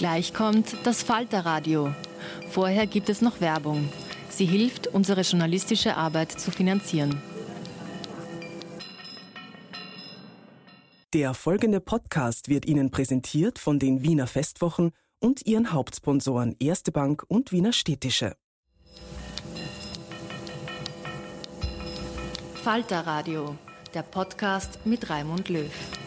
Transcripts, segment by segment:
Gleich kommt das Falterradio. Vorher gibt es noch Werbung. Sie hilft, unsere journalistische Arbeit zu finanzieren. Der folgende Podcast wird Ihnen präsentiert von den Wiener Festwochen und ihren Hauptsponsoren Erste Bank und Wiener Städtische. Falterradio, der Podcast mit Raimund Löw.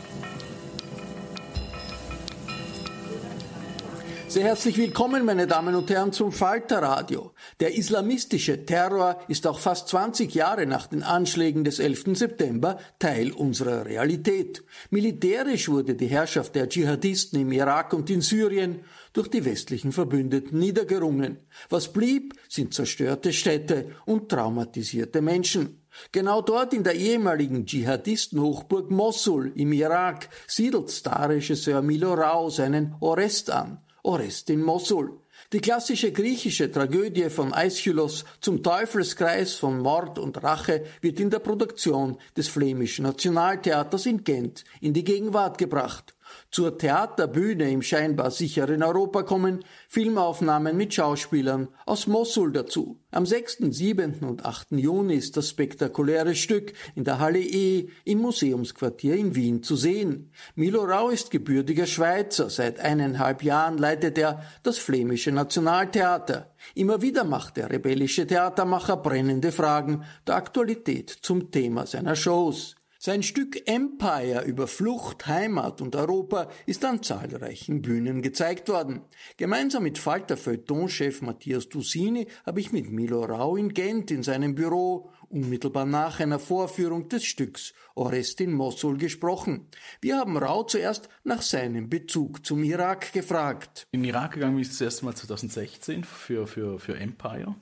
Sehr herzlich willkommen, meine Damen und Herren, zum Falterradio. Der islamistische Terror ist auch fast 20 Jahre nach den Anschlägen des 11. September Teil unserer Realität. Militärisch wurde die Herrschaft der Dschihadisten im Irak und in Syrien durch die westlichen Verbündeten niedergerungen. Was blieb, sind zerstörte Städte und traumatisierte Menschen. Genau dort in der ehemaligen Dschihadistenhochburg Mosul im Irak siedelt Starregisseur Milo Rau seinen Orest an. Orest in Mosul. Die klassische griechische Tragödie von Aeschylus zum Teufelskreis von Mord und Rache wird in der Produktion des flämischen Nationaltheaters in Gent in die Gegenwart gebracht zur Theaterbühne im scheinbar sicheren Europa kommen Filmaufnahmen mit Schauspielern aus Mosul dazu. Am 6., 7. und 8. Juni ist das spektakuläre Stück in der Halle E im Museumsquartier in Wien zu sehen. Milo Rau ist gebürtiger Schweizer. Seit eineinhalb Jahren leitet er das Flämische Nationaltheater. Immer wieder macht der rebellische Theatermacher brennende Fragen der Aktualität zum Thema seiner Shows. Sein Stück Empire über Flucht, Heimat und Europa ist an zahlreichen Bühnen gezeigt worden. Gemeinsam mit Falter Feuilleton-Chef Matthias Dusini habe ich mit Milo Rau in Gent in seinem Büro unmittelbar nach einer Vorführung des Stücks Orest in Mosul gesprochen. Wir haben Rau zuerst nach seinem Bezug zum Irak gefragt. In den Irak gegangen bin ich das erste Mal 2016 für, für, für Empire.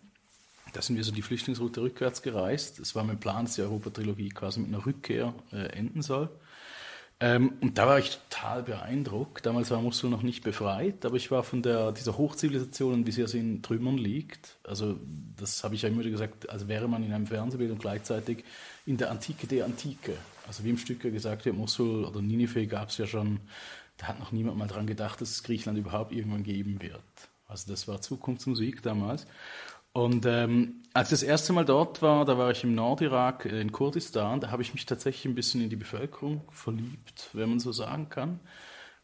Da sind wir so die Flüchtlingsroute rückwärts gereist. Es war mein Plan, dass die Europa-Trilogie quasi mit einer Rückkehr äh, enden soll. Ähm, und da war ich total beeindruckt. Damals war Mosul noch nicht befreit, aber ich war von der, dieser Hochzivilisation, wie sie also in Trümmern liegt. Also, das habe ich ja immer wieder gesagt, als wäre man in einem Fernsehbild und gleichzeitig in der Antike der Antike. Also, wie im Stück ja gesagt wird, Mosul oder Ninive gab es ja schon, da hat noch niemand mal dran gedacht, dass es Griechenland überhaupt irgendwann geben wird. Also, das war Zukunftsmusik damals. Und ähm, als ich das erste Mal dort war, da war ich im Nordirak, äh, in Kurdistan, da habe ich mich tatsächlich ein bisschen in die Bevölkerung verliebt, wenn man so sagen kann,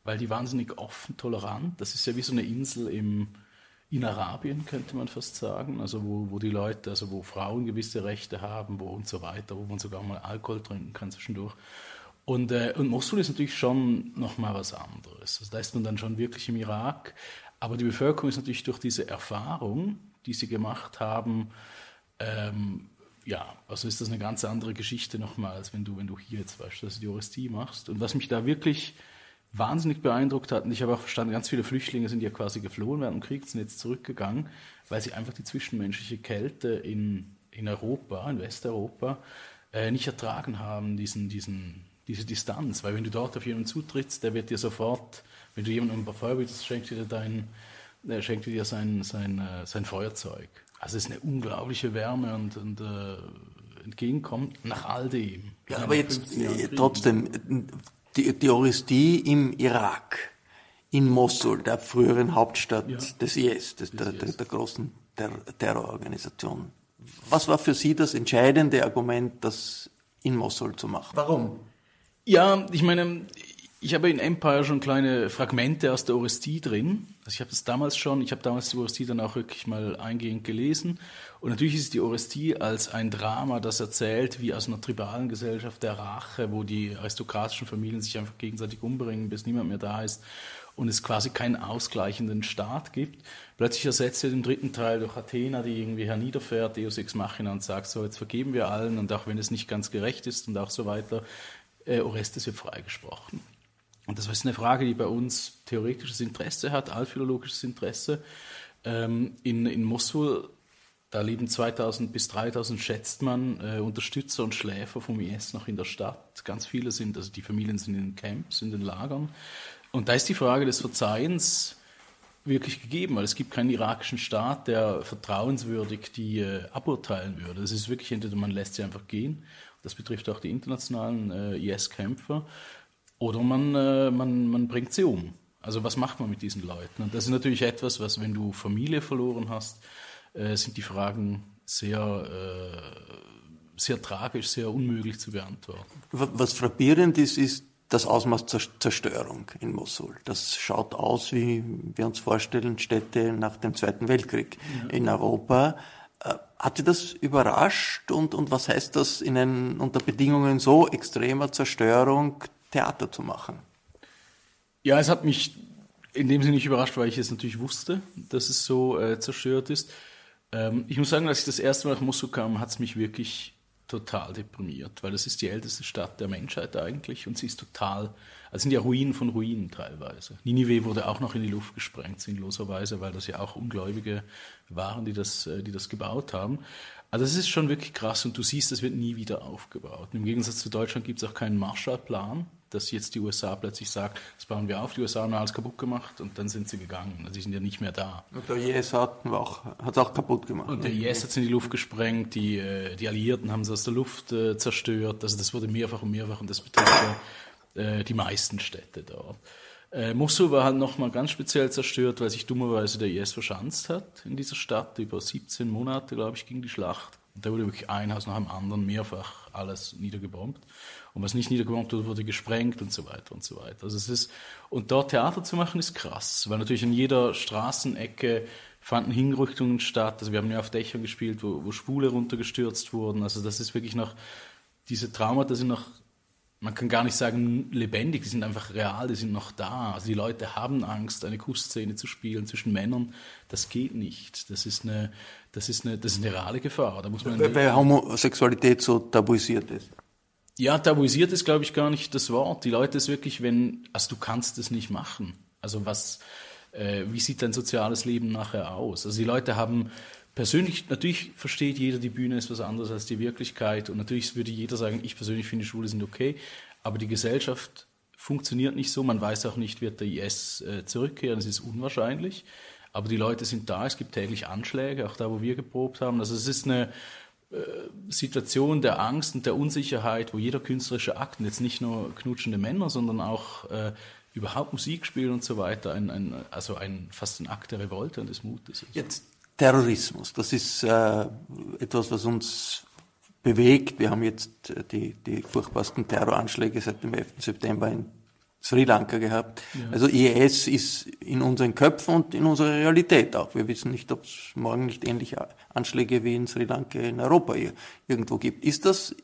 weil die wahnsinnig offen, tolerant, das ist ja wie so eine Insel im, in Arabien, könnte man fast sagen, also wo, wo die Leute, also wo Frauen gewisse Rechte haben, wo und so weiter, wo man sogar mal Alkohol trinken kann zwischendurch. Und, äh, und Mosul ist natürlich schon nochmal was anderes. Also da ist man dann schon wirklich im Irak, aber die Bevölkerung ist natürlich durch diese Erfahrung, die sie gemacht haben, ähm, ja, also ist das eine ganz andere Geschichte nochmal, als wenn du, wenn du hier jetzt beispielsweise die Orestie machst. Und was mich da wirklich, wahnsinnig beeindruckt hat. Und ich habe auch verstanden, ganz viele Flüchtlinge sind ja quasi geflohen während dem Krieg, sind jetzt zurückgegangen, weil sie einfach die zwischenmenschliche Kälte in, in Europa, in Westeuropa, äh, nicht ertragen haben, diesen, diesen, diese Distanz. Weil wenn du dort auf jemanden zutrittst, der wird dir sofort, wenn du jemanden überfeuerst, schenkt dir dein, äh, schenkt dir sein, sein, äh, sein Feuerzeug. Also es ist eine unglaubliche Wärme und, und äh, entgegenkommt nach all dem. Ja, aber jetzt äh, trotzdem, die, die Orestie im Irak, in Mosul, der früheren Hauptstadt ja. des IS, des, des der, der, der, großen Ter Terrororganisation. Was war für Sie das entscheidende Argument, das in Mosul zu machen? Warum? Ja, ich meine, ich habe in Empire schon kleine Fragmente aus der Orestie drin. Also ich habe das damals schon, ich habe damals die Orestie dann auch wirklich mal eingehend gelesen. Und natürlich ist die Orestie als ein Drama, das erzählt, wie aus einer tribalen Gesellschaft der Rache, wo die aristokratischen Familien sich einfach gegenseitig umbringen, bis niemand mehr da ist und es quasi keinen ausgleichenden Staat gibt. Plötzlich ersetzt er den dritten Teil durch Athena, die irgendwie herniederfährt, Deus Ex Machina und sagt, so jetzt vergeben wir allen und auch wenn es nicht ganz gerecht ist und auch so weiter, äh, Orestes wird freigesprochen. Und das ist eine Frage, die bei uns theoretisches Interesse hat, altphilologisches Interesse. Ähm, in, in Mosul, da leben 2000 bis 3000, schätzt man, äh, Unterstützer und Schläfer vom IS noch in der Stadt. Ganz viele sind, also die Familien sind in Camps, in den Lagern. Und da ist die Frage des Verzeihens wirklich gegeben, weil es gibt keinen irakischen Staat, der vertrauenswürdig die äh, aburteilen würde. Das ist wirklich entweder man lässt sie einfach gehen, das betrifft auch die internationalen äh, IS-Kämpfer, oder man, äh, man, man bringt sie um. Also was macht man mit diesen Leuten? Und das ist natürlich etwas, was, wenn du Familie verloren hast, äh, sind die Fragen sehr, äh, sehr tragisch, sehr unmöglich zu beantworten. Was frappierend ist, ist das Ausmaß zur Zerstörung in Mosul. Das schaut aus, wie wir uns vorstellen, Städte nach dem Zweiten Weltkrieg ja. in Europa. Äh, hat Sie das überrascht und, und was heißt das in einen, unter Bedingungen so extremer Zerstörung Theater zu machen? Ja, es hat mich in dem Sinne nicht überrascht, weil ich es natürlich wusste, dass es so äh, zerstört ist. Ähm, ich muss sagen, als ich das erste Mal nach Mosul kam, hat es mich wirklich total deprimiert, weil das ist die älteste Stadt der Menschheit eigentlich und sie ist total, also sind ja Ruinen von Ruinen teilweise. Ninive wurde auch noch in die Luft gesprengt, sinnloserweise, weil das ja auch Ungläubige waren, die das, äh, die das gebaut haben. Also das ist schon wirklich krass und du siehst, das wird nie wieder aufgebaut. Im Gegensatz zu Deutschland gibt es auch keinen Marshallplan, dass jetzt die USA plötzlich sagt, das bauen wir auf, die USA haben alles kaputt gemacht und dann sind sie gegangen. Also sie sind ja nicht mehr da. Und der IS hat es auch, auch kaputt gemacht. Und der IS hat es in die Luft gesprengt, die, äh, die Alliierten haben es aus der Luft äh, zerstört. Also das wurde mehrfach und mehrfach und das betrifft ja äh, die meisten Städte dort. Äh, Mosul war halt nochmal ganz speziell zerstört, weil sich dummerweise der IS verschanzt hat in dieser Stadt. Über 17 Monate, glaube ich, ging die Schlacht. Und da wurde wirklich ein Haus nach dem anderen mehrfach alles niedergebombt. Und was nicht niedergebombt wurde, wurde gesprengt und so weiter und so weiter. Also es ist, und dort Theater zu machen, ist krass, weil natürlich in jeder Straßenecke fanden Hinrichtungen statt. Also wir haben ja auf Dächern gespielt, wo, wo Spule runtergestürzt wurden. Also das ist wirklich noch, diese Traumata sind noch man kann gar nicht sagen lebendig, die sind einfach real, die sind noch da. Also die Leute haben Angst, eine Kussszene zu spielen zwischen Männern. Das geht nicht. Das ist eine, das ist eine, das ist eine reale Gefahr. Da muss man weil, weil Homosexualität so tabuisiert ist. Ja, tabuisiert ist, glaube ich, gar nicht das Wort. Die Leute ist wirklich, wenn, also du kannst es nicht machen. Also was, äh, wie sieht dein soziales Leben nachher aus? Also die Leute haben persönlich, natürlich versteht jeder, die Bühne ist was anderes als die Wirklichkeit und natürlich würde jeder sagen, ich persönlich finde, Schwule sind okay, aber die Gesellschaft funktioniert nicht so. Man weiß auch nicht, wird der IS äh, zurückkehren, es ist unwahrscheinlich, aber die Leute sind da, es gibt täglich Anschläge, auch da, wo wir geprobt haben. Also es ist eine Situation der Angst und der Unsicherheit, wo jeder künstlerische Akt, jetzt nicht nur knutschende Männer, sondern auch äh, überhaupt Musik spielen und so weiter, ein, ein, also ein, fast ein Akt der Revolte und des Mutes. Jetzt Terrorismus. Das ist äh, etwas, was uns bewegt. Wir haben jetzt äh, die, die furchtbarsten Terroranschläge seit dem 11. September in Sri Lanka gehabt. Ja. Also IS ist in unseren Köpfen und in unserer Realität auch. Wir wissen nicht, ob es morgen nicht ähnliche Anschläge wie in Sri Lanka in Europa irgendwo gibt. Ist das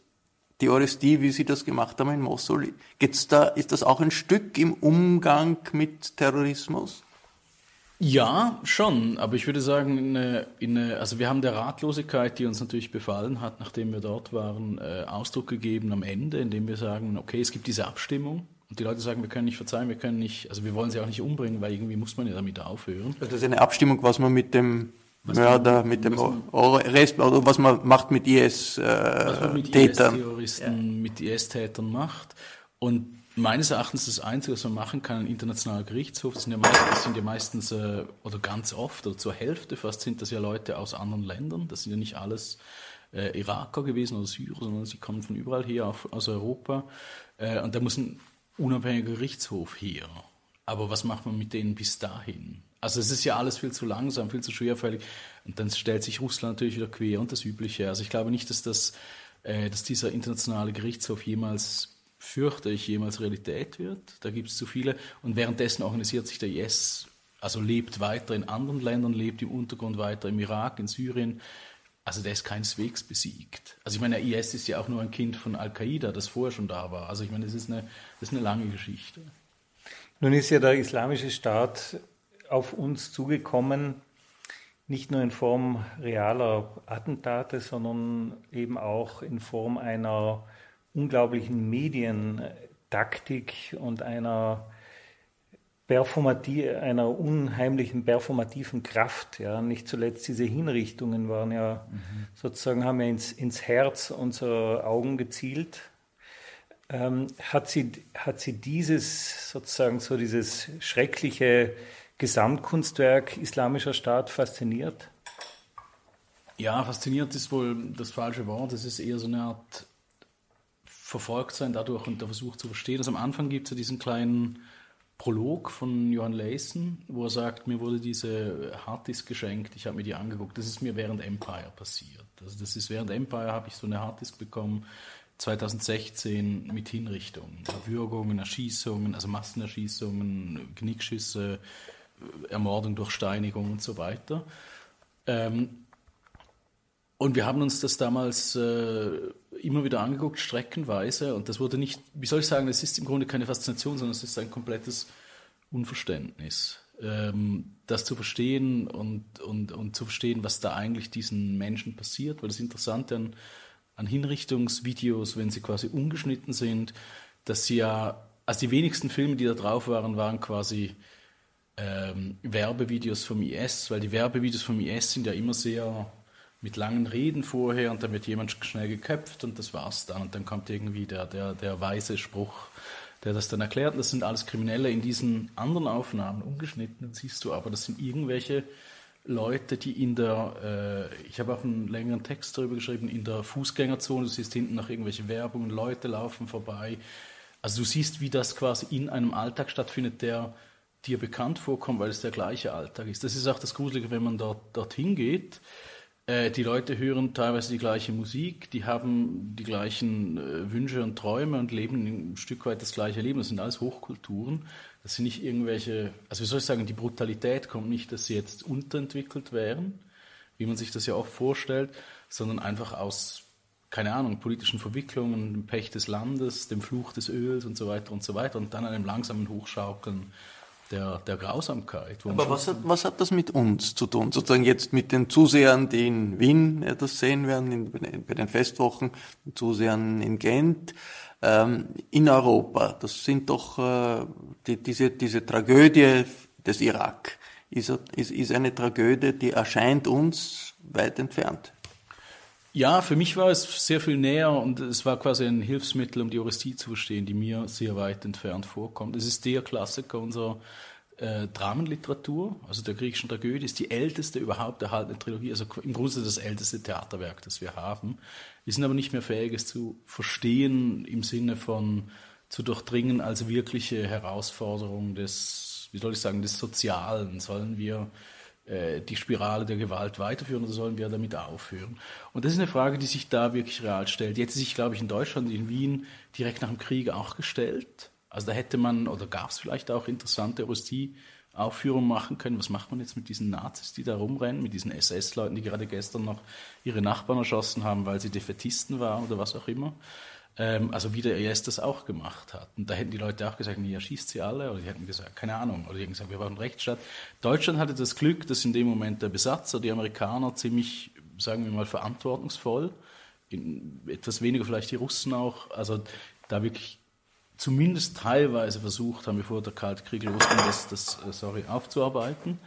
die Orestie, wie Sie das gemacht haben in Mosul? Geht's da, ist das auch ein Stück im Umgang mit Terrorismus? Ja, schon, aber ich würde sagen, in eine, in eine, also wir haben der Ratlosigkeit, die uns natürlich befallen hat, nachdem wir dort waren, äh, Ausdruck gegeben am Ende, indem wir sagen, okay, es gibt diese Abstimmung Und die Leute sagen, wir können nicht verzeihen, wir können nicht, also wir wollen sie auch nicht umbringen, weil irgendwie muss man ja damit aufhören. Das ist eine Abstimmung, was man mit dem was Mörder, man, mit dem Rest, oder was man macht mit IS-Tätern. was man mit IS-Terroristen, ja. mit IS-Tätern macht. Und meines Erachtens das Einzige, was man machen kann, ein internationaler Gerichtshof, das sind ja meistens, das sind ja meistens äh, oder ganz oft oder zur Hälfte fast sind das ja Leute aus anderen Ländern. Das sind ja nicht alles äh, Iraker gewesen oder Syrer, sondern sie kommen von überall her, auch aus Europa. Äh, und da muss ein unabhängiger Gerichtshof her. Aber was macht man mit denen bis dahin? Also es ist ja alles viel zu langsam, viel zu schwerfällig. Und dann stellt sich Russland natürlich wieder quer und das Übliche. Also ich glaube nicht, dass, das, äh, dass dieser internationale Gerichtshof jemals fürchte ich, jemals Realität wird. Da gibt es zu viele. Und währenddessen organisiert sich der IS, also lebt weiter in anderen Ländern, lebt im Untergrund weiter im Irak, in Syrien. Also der ist keineswegs besiegt. Also ich meine, der IS ist ja auch nur ein Kind von Al-Qaida, das vorher schon da war. Also ich meine, das ist, eine, das ist eine lange Geschichte. Nun ist ja der Islamische Staat auf uns zugekommen, nicht nur in Form realer Attentate, sondern eben auch in Form einer unglaublichen Medientaktik und einer einer unheimlichen performativen Kraft. Ja. Nicht zuletzt diese Hinrichtungen waren ja mhm. sozusagen, haben ja ins, ins Herz unserer Augen gezielt. Ähm, hat, sie, hat sie dieses sozusagen so dieses schreckliche Gesamtkunstwerk Islamischer Staat fasziniert? Ja, fasziniert ist wohl das falsche Wort. Es ist eher so eine Art verfolgt sein dadurch und der Versuch zu verstehen. Also am Anfang gibt es ja diesen kleinen Prolog von Johann Leysen, wo er sagt, mir wurde diese Harddisk geschenkt, ich habe mir die angeguckt. Das ist mir während Empire passiert. Also das ist während Empire habe ich so eine Harddisk bekommen, 2016 mit Hinrichtungen, Erwürgungen, Erschießungen, also Massenerschießungen, Knickschüsse, Ermordung durch Steinigung und so weiter. Ähm, und wir haben uns das damals äh, immer wieder angeguckt, streckenweise. Und das wurde nicht, wie soll ich sagen, es ist im Grunde keine Faszination, sondern es ist ein komplettes Unverständnis. Ähm, das zu verstehen und, und, und zu verstehen, was da eigentlich diesen Menschen passiert. Weil das Interessante an, an Hinrichtungsvideos, wenn sie quasi ungeschnitten sind, dass sie ja, also die wenigsten Filme, die da drauf waren, waren quasi ähm, Werbevideos vom IS, weil die Werbevideos vom IS sind ja immer sehr mit langen Reden vorher und dann wird jemand schnell geköpft und das war's dann. Und dann kommt irgendwie der, der, der weise Spruch, der das dann erklärt. Das sind alles Kriminelle. In diesen anderen Aufnahmen, ungeschnitten, siehst du aber, das sind irgendwelche Leute, die in der, äh, ich habe auch einen längeren Text darüber geschrieben, in der Fußgängerzone, du siehst hinten noch irgendwelche Werbungen, Leute laufen vorbei. Also du siehst, wie das quasi in einem Alltag stattfindet, der dir bekannt vorkommt, weil es der gleiche Alltag ist. Das ist auch das Gruselige, wenn man dort, dorthin geht äh, die Leute hören teilweise die gleiche Musik, die haben die gleichen äh, Wünsche und Träume und leben ein Stück weit das gleiche Leben. Das sind alles Hochkulturen. Das sind nicht irgendwelche, also wie soll ich sagen, die Brutalität kommt nicht, dass sie jetzt unterentwickelt wären, wie man sich das ja oft vorstellt, sondern einfach aus, keine Ahnung, politischen Verwicklungen, dem Pech des Landes, dem Fluch des Öls und so weiter und so weiter und dann einem langsamen Hochschaukeln der, der Grausamkeit. Aber was hat, was hat das mit uns zu tun? Sozusagen jetzt mit den Zusehern, die in Wien das sehen werden, in, bei den Festwochen, den Zusehern in Gent, ähm, in Europa. Das sind doch äh, die, diese, diese Tragödie des Irak. Ist, ist, ist eine Tragödie, die erscheint uns weit entfernt. Ja, für mich war es sehr viel näher und es war quasi ein Hilfsmittel, um die Euristie zu verstehen, die mir sehr weit entfernt vorkommt. Es ist der Klassiker unserer äh, Dramenliteratur, also der griechischen Tragödie, ist die älteste überhaupt erhaltene Trilogie, also im Grunde das älteste Theaterwerk, das wir haben. Wir sind aber nicht mehr fähig, es zu verstehen im Sinne von zu durchdringen als wirkliche Herausforderung des, wie soll ich sagen, des Sozialen. Sollen wir die Spirale der Gewalt weiterführen oder sollen wir damit aufhören? Und das ist eine Frage, die sich da wirklich real stellt. Die hätte sich, glaube ich, in Deutschland, in Wien direkt nach dem Krieg auch gestellt. Also da hätte man oder gab es vielleicht auch interessante Euristie-Aufführungen machen können. Was macht man jetzt mit diesen Nazis, die da rumrennen, mit diesen SS-Leuten, die gerade gestern noch ihre Nachbarn erschossen haben, weil sie Defetisten waren oder was auch immer? Ähm, also wie der IS das auch gemacht hat. Und da hätten die Leute auch gesagt, er schießt sie alle. Oder die hätten gesagt, keine Ahnung. Oder die hätten gesagt, wir brauchen Rechtsstaat. Deutschland hatte das Glück, dass in dem Moment der Besatzer, die Amerikaner, ziemlich, sagen wir mal, verantwortungsvoll, in, etwas weniger vielleicht die Russen auch, also da wirklich zumindest teilweise versucht haben, bevor der Kalte Krieg losging, das, das äh, sorry, aufzuarbeiten,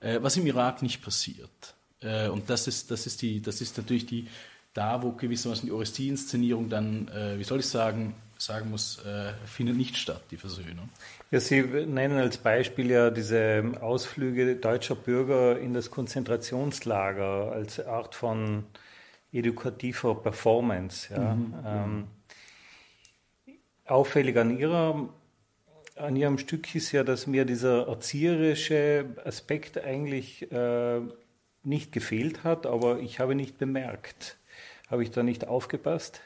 äh, was im Irak nicht passiert. Äh, und das ist, das, ist die, das ist natürlich die, da, wo gewissermaßen die Orestie-Inszenierung dann, äh, wie soll ich sagen, sagen muss, äh, findet nicht statt, die Versöhnung. Ja, Sie nennen als Beispiel ja diese Ausflüge deutscher Bürger in das Konzentrationslager als Art von edukativer Performance. Ja. Mhm. Ähm, auffällig an Ihrer an Ihrem Stück ist ja, dass mir dieser erzieherische Aspekt eigentlich äh, nicht gefehlt hat, aber ich habe nicht bemerkt. Habe ich da nicht aufgepasst?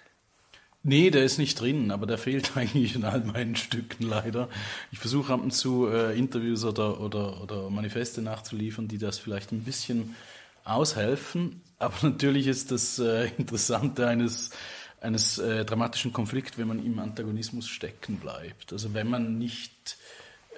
Nee, der ist nicht drin, aber der fehlt eigentlich in all meinen Stücken leider. Ich versuche ab und zu äh, Interviews oder, oder, oder Manifeste nachzuliefern, die das vielleicht ein bisschen aushelfen. Aber natürlich ist das äh, Interessante eines, eines äh, dramatischen Konflikts, wenn man im Antagonismus stecken bleibt. Also wenn man nicht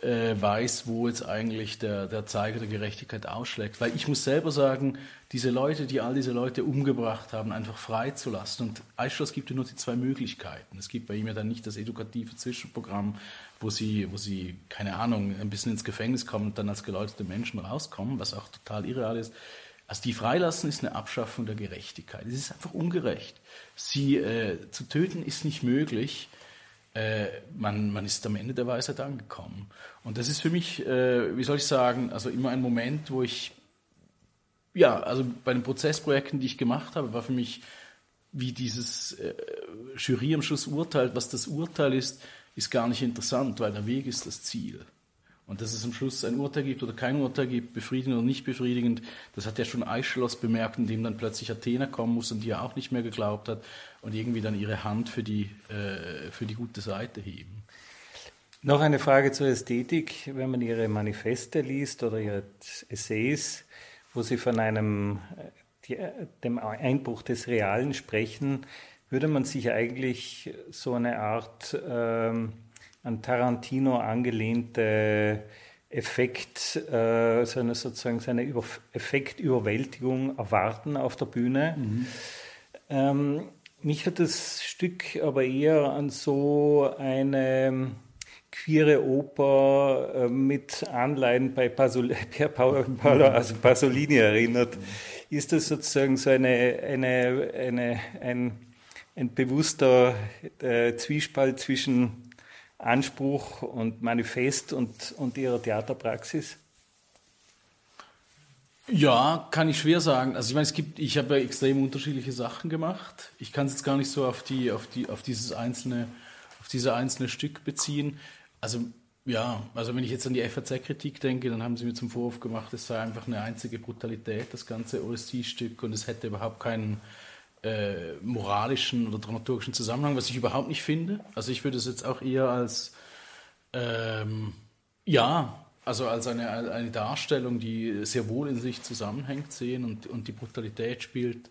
äh, weiß, wo jetzt eigentlich der, der Zeiger der Gerechtigkeit ausschlägt. Weil ich muss selber sagen, diese Leute, die all diese Leute umgebracht haben, einfach freizulassen. Und Eichschloss gibt ja nur die zwei Möglichkeiten. Es gibt bei ihm ja dann nicht das edukative Zwischenprogramm, wo sie, wo sie, keine Ahnung, ein bisschen ins Gefängnis kommen und dann als geläuterte Menschen rauskommen, was auch total irreal ist. Also die freilassen ist eine Abschaffung der Gerechtigkeit. Es ist einfach ungerecht. Sie äh, zu töten ist nicht möglich äh, man, man ist am Ende der Weisheit angekommen. Und das ist für mich, äh, wie soll ich sagen, also immer ein Moment, wo ich, ja, also bei den Prozessprojekten, die ich gemacht habe, war für mich, wie dieses äh, Jury am Schluss urteilt, was das Urteil ist, ist gar nicht interessant, weil der Weg ist das Ziel. Und dass es am Schluss ein Urteil gibt oder kein Urteil gibt, befriedigend oder nicht befriedigend, das hat ja schon Eichschloss bemerkt, indem dann plötzlich Athena kommen muss und die er auch nicht mehr geglaubt hat und irgendwie dann ihre Hand für die, äh, für die gute Seite heben. Noch eine Frage zur Ästhetik. Wenn man Ihre Manifeste liest oder Ihre Essays, wo Sie von einem, die, dem Einbruch des Realen sprechen, würde man sich eigentlich so eine Art ähm, an Tarantino angelehnte Effekt, äh, seine, sozusagen seine Über Effektüberwältigung erwarten auf der Bühne. Mhm. Ähm, mich hat das Stück aber eher an so eine queere Oper äh, mit Anleihen bei Pasol Paolo also Pasolini erinnert. Ist das sozusagen so eine, eine, eine, ein, ein bewusster äh, Zwiespalt zwischen Anspruch und Manifest und, und Ihrer Theaterpraxis? Ja, kann ich schwer sagen. Also ich meine, es gibt, ich habe ja extrem unterschiedliche Sachen gemacht. Ich kann es jetzt gar nicht so auf die, auf die, auf dieses einzelne, auf diese einzelne Stück beziehen. Also ja, also wenn ich jetzt an die FAZ-Kritik denke, dann haben sie mir zum Vorwurf gemacht, es sei einfach eine einzige Brutalität, das ganze OSC-Stück, und es hätte überhaupt keinen äh, moralischen oder dramaturgischen Zusammenhang, was ich überhaupt nicht finde. Also ich würde es jetzt auch eher als ähm, ja, also als eine, eine Darstellung, die sehr wohl in sich zusammenhängt, sehen und, und die Brutalität spielt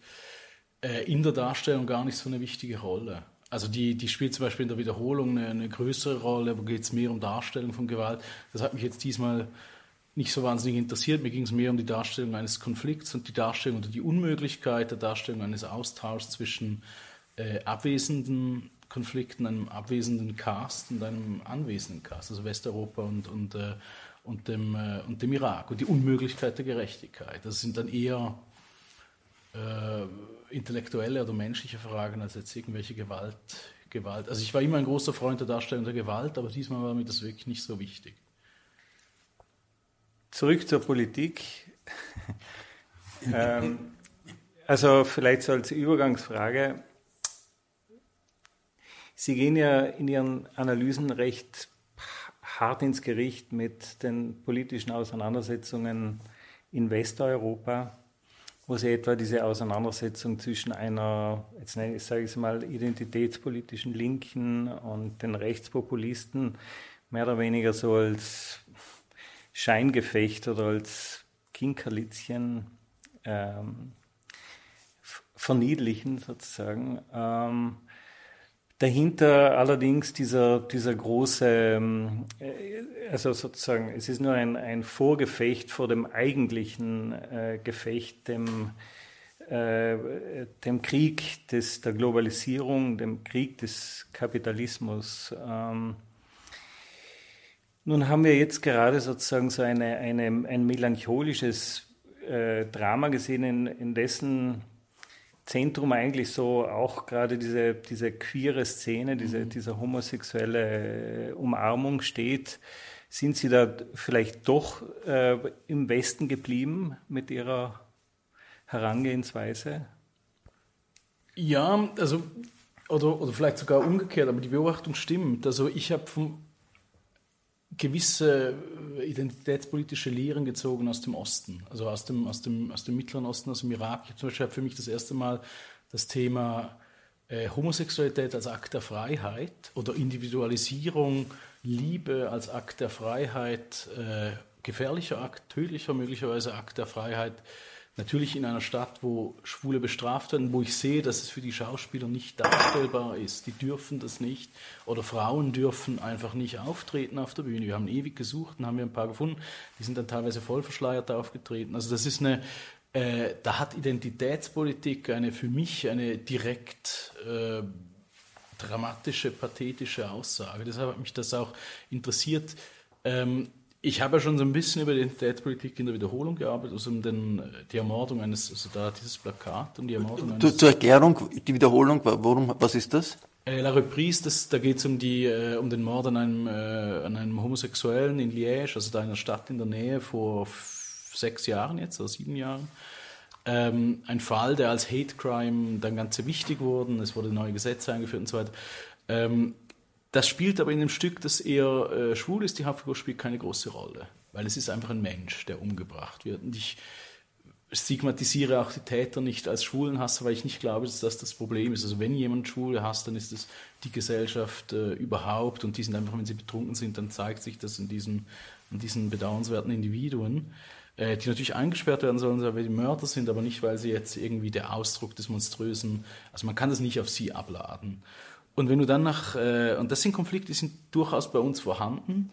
äh, in der Darstellung gar nicht so eine wichtige Rolle. Also die, die spielt zum Beispiel in der Wiederholung eine, eine größere Rolle, wo geht es mehr um Darstellung von Gewalt. Das hat mich jetzt diesmal nicht so wahnsinnig interessiert. Mir ging es mehr um die Darstellung eines Konflikts und die Darstellung oder die Unmöglichkeit der Darstellung eines Austauschs zwischen äh, abwesenden Konflikten, einem abwesenden Cast und einem anwesenden Cast, also Westeuropa und, und äh, und dem, äh, und dem Irak und die Unmöglichkeit der Gerechtigkeit. Das sind dann eher äh, intellektuelle oder menschliche Fragen als jetzt irgendwelche Gewalt, Gewalt. Also ich war immer ein großer Freund der Darstellung der Gewalt, aber diesmal war mir das wirklich nicht so wichtig. Zurück zur Politik. ähm, also vielleicht so als Übergangsfrage. Sie gehen ja in Ihren Analysen recht hart ins Gericht mit den politischen Auseinandersetzungen in Westeuropa, wo sie etwa diese Auseinandersetzung zwischen einer, jetzt sage ich es mal, identitätspolitischen Linken und den Rechtspopulisten mehr oder weniger so als Scheingefecht oder als Kinkerlitzchen ähm, verniedlichen sozusagen. Ähm, Dahinter allerdings dieser, dieser große, ähm, äh, also sozusagen, es ist nur ein, ein Vorgefecht vor dem eigentlichen äh, Gefecht, dem äh, dem Krieg des, der Globalisierung, dem Krieg des Kapitalismus. Ähm, nun haben wir jetzt gerade sozusagen so eine, eine, ein melancholisches äh, Drama gesehen, in, in dessen Zentrum eigentlich so auch gerade diese, diese queere Szene, diese, mhm. diese homosexuelle Umarmung steht. Sind Sie da vielleicht doch äh, im Westen geblieben mit Ihrer Herangehensweise? Ja, also, oder, oder vielleicht sogar umgekehrt, aber die Beobachtung stimmt. Also ich habe gewisse identitätspolitische Lehren gezogen aus dem Osten, also aus dem, aus dem, aus dem Mittleren Osten, aus dem Irak. Ich habe zum Beispiel für mich das erste Mal das Thema äh, Homosexualität als Akt der Freiheit oder Individualisierung, Liebe als Akt der Freiheit, äh, gefährlicher Akt, tödlicher möglicherweise Akt der Freiheit Natürlich in einer Stadt, wo Schwule bestraft werden, wo ich sehe, dass es für die Schauspieler nicht darstellbar ist. Die dürfen das nicht. Oder Frauen dürfen einfach nicht auftreten auf der Bühne. Wir haben ewig gesucht und haben wir ein paar gefunden. Die sind dann teilweise voll verschleiert aufgetreten. Also das ist eine, äh, da hat Identitätspolitik eine für mich eine direkt äh, dramatische, pathetische Aussage. Deshalb hat mich das auch interessiert. Ähm, ich habe ja schon so ein bisschen über die Identitätspolitik in der Wiederholung gearbeitet, also um den, die Ermordung eines, also da dieses Plakat und die Ermordung eines... Zur Erklärung, die Wiederholung, worum, was ist das? Äh, La Reprise, das, da geht es um, äh, um den Mord an einem, äh, an einem Homosexuellen in Liège, also da in einer Stadt in der Nähe vor sechs Jahren jetzt, oder sieben Jahren. Ähm, ein Fall, der als Hate Crime dann ganz wichtig wurde, es wurde neue Gesetze eingeführt und so weiter. Ähm, das spielt aber in dem Stück, das eher äh, schwul ist, die Hauptfigur spielt keine große Rolle, weil es ist einfach ein Mensch, der umgebracht wird. Und ich stigmatisiere auch die Täter nicht als Schwulenhasser, weil ich nicht glaube, dass das das Problem ist. Also wenn jemand Schwule hasst, dann ist es die Gesellschaft äh, überhaupt und die sind einfach, wenn sie betrunken sind, dann zeigt sich das in diesen, in diesen bedauernswerten Individuen, äh, die natürlich eingesperrt werden sollen, weil sie Mörder sind, aber nicht, weil sie jetzt irgendwie der Ausdruck des Monströsen, also man kann das nicht auf sie abladen. Und wenn du dann nach, äh, und das sind Konflikte, die sind durchaus bei uns vorhanden,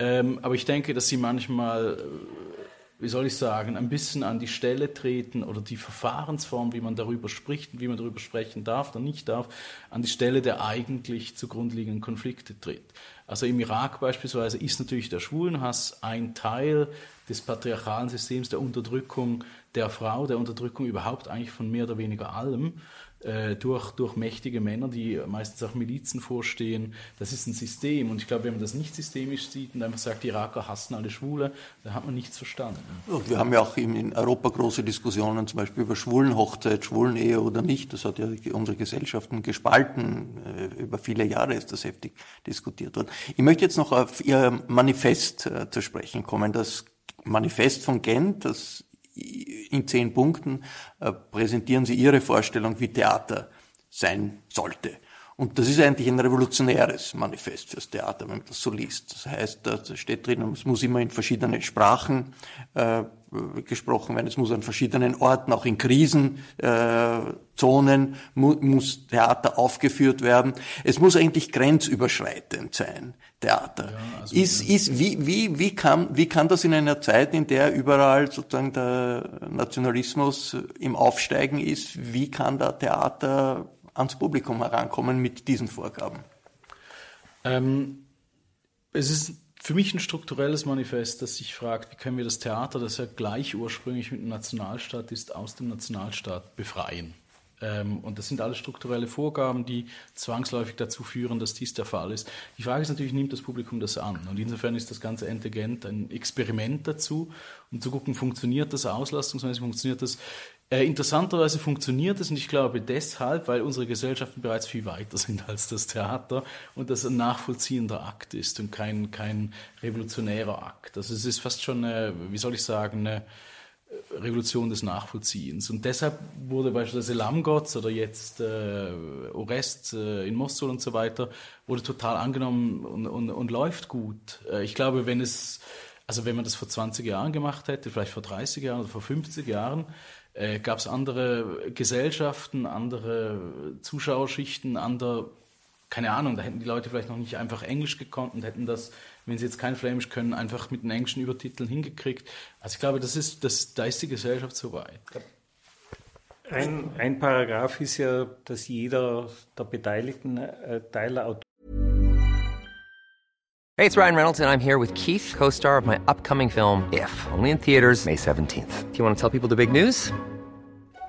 ähm, aber ich denke, dass sie manchmal, äh, wie soll ich sagen, ein bisschen an die Stelle treten oder die Verfahrensform, wie man darüber spricht und wie man darüber sprechen darf oder nicht darf, an die Stelle der eigentlich zugrunde liegenden Konflikte tritt. Also im Irak beispielsweise ist natürlich der Schwulenhass ein Teil des patriarchalen Systems der Unterdrückung der Frau, der Unterdrückung überhaupt eigentlich von mehr oder weniger allem. Äh, durch, durch mächtige Männer, die meistens auch Milizen vorstehen. Das ist ein System. Und ich glaube, wenn man das nicht systemisch sieht und einfach sagt, die Iraker hassen alle Schwule, dann hat man nichts verstanden. Und wir haben ja auch in Europa große Diskussionen, zum Beispiel über Schwulenhochzeit, Schwulenehe oder nicht. Das hat ja unsere Gesellschaften gespalten. Äh, über viele Jahre ist das heftig diskutiert worden. Ich möchte jetzt noch auf Ihr Manifest äh, zu sprechen kommen. Das Manifest von Gent, das in zehn Punkten äh, präsentieren Sie Ihre Vorstellung, wie Theater sein sollte. Und das ist eigentlich ein revolutionäres Manifest fürs Theater, wenn man das so liest. Das heißt, da steht drin, es muss immer in verschiedenen Sprachen äh, gesprochen werden, es muss an verschiedenen Orten, auch in Krisenzonen, äh, mu muss Theater aufgeführt werden. Es muss eigentlich grenzüberschreitend sein, Theater. Ja, also ist, ist, wie, wie, wie, kann, wie kann das in einer Zeit, in der überall sozusagen der Nationalismus im Aufsteigen ist, wie kann da Theater ans Publikum herankommen mit diesen Vorgaben? Ähm, es ist für mich ein strukturelles Manifest, das sich fragt, wie können wir das Theater, das ja gleich ursprünglich mit dem Nationalstaat ist, aus dem Nationalstaat befreien. Ähm, und das sind alles strukturelle Vorgaben, die zwangsläufig dazu führen, dass dies der Fall ist. Die Frage ist natürlich, nimmt das Publikum das an? Und insofern ist das ganze Entegent ein Experiment dazu, um zu gucken, funktioniert das auslastungsmäßig, funktioniert das äh, interessanterweise funktioniert es und ich glaube deshalb, weil unsere Gesellschaften bereits viel weiter sind als das Theater und das ein nachvollziehender Akt ist und kein, kein revolutionärer Akt. Also es ist fast schon, eine, wie soll ich sagen, eine Revolution des Nachvollziehens. Und deshalb wurde beispielsweise Lamgotz oder jetzt äh, Orest äh, in Mosul und so weiter, wurde total angenommen und, und, und läuft gut. Äh, ich glaube, wenn es, also wenn man das vor 20 Jahren gemacht hätte, vielleicht vor 30 Jahren oder vor 50 Jahren, äh, gab es andere Gesellschaften, andere Zuschauerschichten, andere, keine Ahnung, da hätten die Leute vielleicht noch nicht einfach Englisch gekonnt und hätten das, wenn sie jetzt kein Flämisch können, einfach mit den englischen Übertiteln hingekriegt. Also ich glaube, das ist, das, da ist die Gesellschaft so weit. Ein, ein Paragraph ist ja, dass jeder der beteiligten äh, Teiler Hey, it's Ryan Reynolds, and I'm here with Keith, co star of my upcoming film, If, only in theaters, May 17th. Do you want to tell people the big news?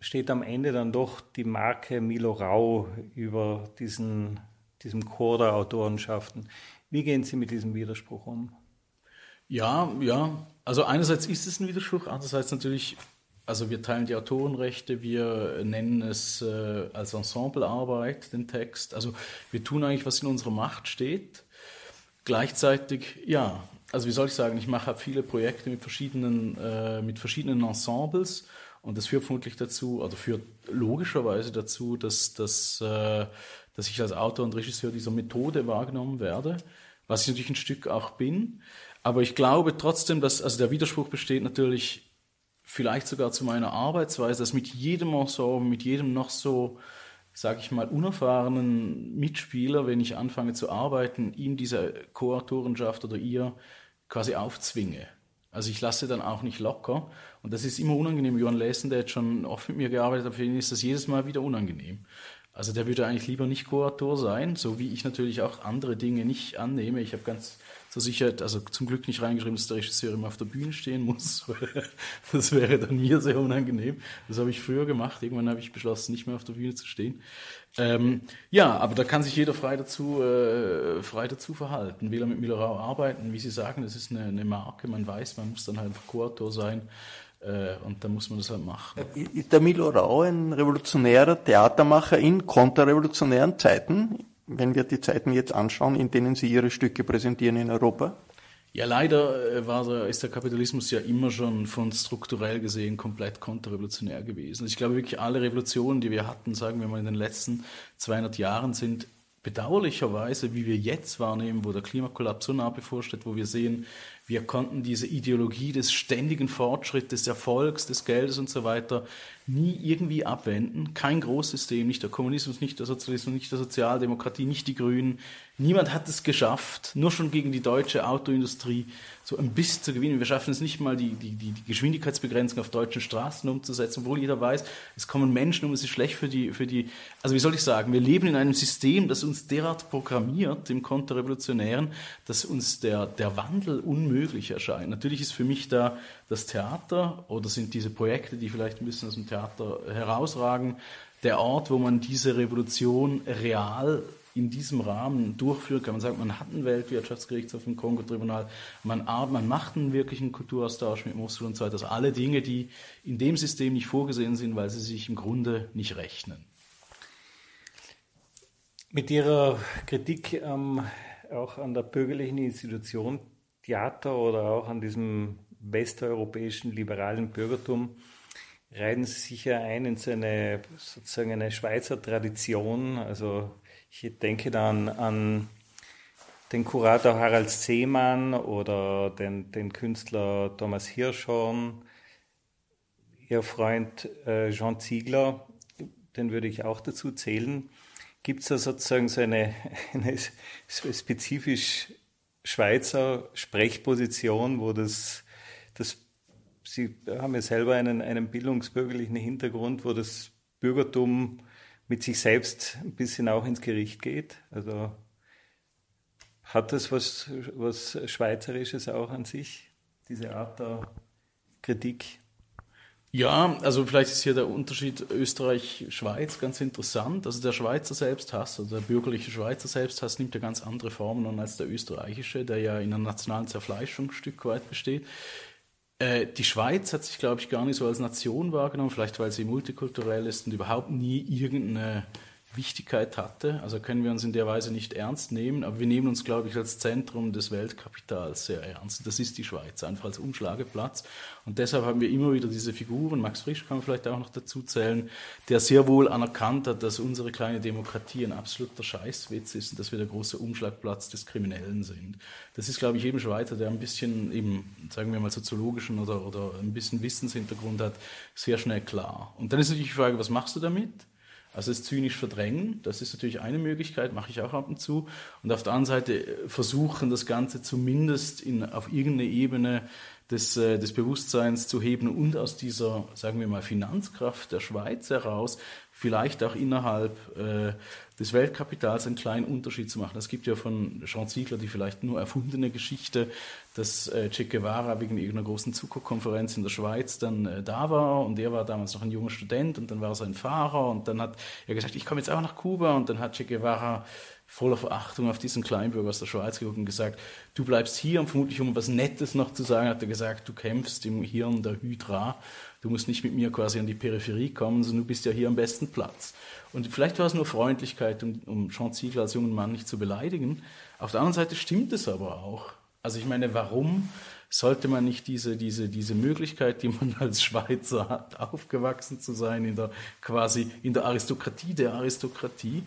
steht am Ende dann doch die Marke Milo Rau über diesen, diesem Chor der Autorenschaften. Wie gehen Sie mit diesem Widerspruch um? Ja, ja. Also einerseits ist es ein Widerspruch, andererseits natürlich, also wir teilen die Autorenrechte, wir nennen es äh, als Ensemblearbeit, den Text. Also wir tun eigentlich, was in unserer Macht steht. Gleichzeitig, ja, also wie soll ich sagen, ich mache viele Projekte mit verschiedenen, äh, mit verschiedenen Ensembles und das führt vermutlich dazu, oder führt logischerweise dazu, dass, dass, äh, dass ich als Autor und Regisseur dieser Methode wahrgenommen werde, was ich natürlich ein Stück auch bin. Aber ich glaube trotzdem, dass, also der Widerspruch besteht natürlich vielleicht sogar zu meiner Arbeitsweise, dass mit jedem Ensemble, mit jedem noch so, sage ich mal, unerfahrenen Mitspieler, wenn ich anfange zu arbeiten, ihm diese Co-Autorenschaft oder ihr quasi aufzwinge. Also ich lasse dann auch nicht locker. Und das ist immer unangenehm. Johann Lesen, der jetzt schon oft mit mir gearbeitet hat, für ihn ist das jedes Mal wieder unangenehm. Also der würde eigentlich lieber nicht Co-Autor sein, so wie ich natürlich auch andere Dinge nicht annehme. Ich habe ganz zur Sicherheit, also zum Glück nicht reingeschrieben, dass der Regisseur immer auf der Bühne stehen muss. Das wäre dann mir sehr unangenehm. Das habe ich früher gemacht. Irgendwann habe ich beschlossen, nicht mehr auf der Bühne zu stehen. Ähm, ja, aber da kann sich jeder frei dazu, äh, frei dazu verhalten. Will er mit Millerau arbeiten? Wie Sie sagen, das ist eine, eine Marke. Man weiß, man muss dann halt Co-Autor sein. Äh, und dann muss man das halt machen. Ist der Milo Rau ein revolutionärer Theatermacher in konterrevolutionären Zeiten, wenn wir die Zeiten jetzt anschauen, in denen Sie Ihre Stücke präsentieren in Europa? Ja, leider äh, war der, ist der Kapitalismus ja immer schon von strukturell gesehen komplett konterrevolutionär gewesen. Ich glaube wirklich, alle Revolutionen, die wir hatten, sagen wir mal in den letzten 200 Jahren, sind bedauerlicherweise, wie wir jetzt wahrnehmen, wo der Klimakollaps so nah bevorsteht, wo wir sehen, wir konnten diese Ideologie des ständigen Fortschritts, des Erfolgs, des Geldes und so weiter nie irgendwie abwenden. Kein Großsystem, nicht der Kommunismus, nicht der Sozialismus, nicht der Sozialdemokratie, nicht die Grünen. Niemand hat es geschafft, nur schon gegen die deutsche Autoindustrie so ein bisschen zu gewinnen. Wir schaffen es nicht mal, die, die, die Geschwindigkeitsbegrenzung auf deutschen Straßen umzusetzen, obwohl jeder weiß, es kommen Menschen um, es ist schlecht für die, für die, also wie soll ich sagen, wir leben in einem System, das uns derart programmiert, im Konterrevolutionären, dass uns der, der Wandel unmöglich erscheint. Natürlich ist für mich da das Theater oder sind diese Projekte, die vielleicht ein bisschen aus dem Theater herausragen, der Ort, wo man diese Revolution real in diesem Rahmen durchführen kann. Man sagt, man hat ein Weltwirtschaftsgerichtshof im Kongo-Tribunal, man, man macht einen wirklichen Kulturaustausch mit Mosul und so weiter. Also alle Dinge, die in dem System nicht vorgesehen sind, weil sie sich im Grunde nicht rechnen. Mit Ihrer Kritik ähm, auch an der bürgerlichen Institution Theater oder auch an diesem westeuropäischen liberalen Bürgertum reihen Sie sich ja ein in so sozusagen eine Schweizer Tradition, also ich denke dann an den Kurator Harald Seemann oder den, den Künstler Thomas Hirschhorn, Ihr Freund äh, Jean Ziegler, den würde ich auch dazu zählen. Gibt es da sozusagen so eine, eine spezifisch Schweizer Sprechposition, wo das, das Sie haben ja selber einen, einen bildungsbürgerlichen Hintergrund, wo das Bürgertum mit sich selbst ein bisschen auch ins Gericht geht. Also hat das was, was Schweizerisches auch an sich, diese Art der Kritik? Ja, also vielleicht ist hier der Unterschied Österreich-Schweiz ganz interessant. Also der Schweizer Selbsthass, also der bürgerliche Schweizer Selbsthass nimmt ja ganz andere Formen an als der österreichische, der ja in einer nationalen Zerfleischung ein Stück weit besteht. Äh, die Schweiz hat sich, glaube ich, gar nicht so als Nation wahrgenommen, vielleicht weil sie multikulturell ist und überhaupt nie irgendeine Wichtigkeit hatte. Also können wir uns in der Weise nicht ernst nehmen, aber wir nehmen uns, glaube ich, als Zentrum des Weltkapitals sehr ernst. Das ist die Schweiz, einfach als Umschlageplatz. Und deshalb haben wir immer wieder diese Figuren, Max Frisch kann man vielleicht auch noch dazu zählen, der sehr wohl anerkannt hat, dass unsere kleine Demokratie ein absoluter Scheißwitz ist und dass wir der große Umschlagplatz des Kriminellen sind. Das ist, glaube ich, jedem Schweizer, der ein bisschen eben, sagen wir mal, soziologischen oder, oder ein bisschen Wissenshintergrund hat, sehr schnell klar. Und dann ist natürlich die Frage, was machst du damit? Also es zynisch verdrängen, das ist natürlich eine Möglichkeit, mache ich auch ab und zu. Und auf der anderen Seite versuchen, das Ganze zumindest in, auf irgendeine Ebene des, äh, des Bewusstseins zu heben und aus dieser, sagen wir mal, Finanzkraft der Schweiz heraus vielleicht auch innerhalb äh, des Weltkapitals einen kleinen Unterschied zu machen. Es gibt ja von Jean Ziegler die vielleicht nur erfundene Geschichte, dass äh, Che Guevara wegen irgendeiner großen Zuckerkonferenz in der Schweiz dann äh, da war und er war damals noch ein junger Student und dann war er sein Fahrer und dann hat er gesagt, ich komme jetzt auch nach Kuba und dann hat Che Guevara voller Verachtung auf diesen Kleinbürger aus der Schweiz geguckt und gesagt, du bleibst hier und vermutlich um was Nettes noch zu sagen, hat er gesagt, du kämpfst im Hirn der Hydra, du musst nicht mit mir quasi an die Peripherie kommen, sondern du bist ja hier am besten Platz. Und vielleicht war es nur Freundlichkeit, um, um Jean Ziegler als jungen Mann nicht zu beleidigen. Auf der anderen Seite stimmt es aber auch. Also ich meine, warum sollte man nicht diese, diese, diese Möglichkeit, die man als Schweizer hat, aufgewachsen zu sein in der quasi in der Aristokratie der Aristokratie,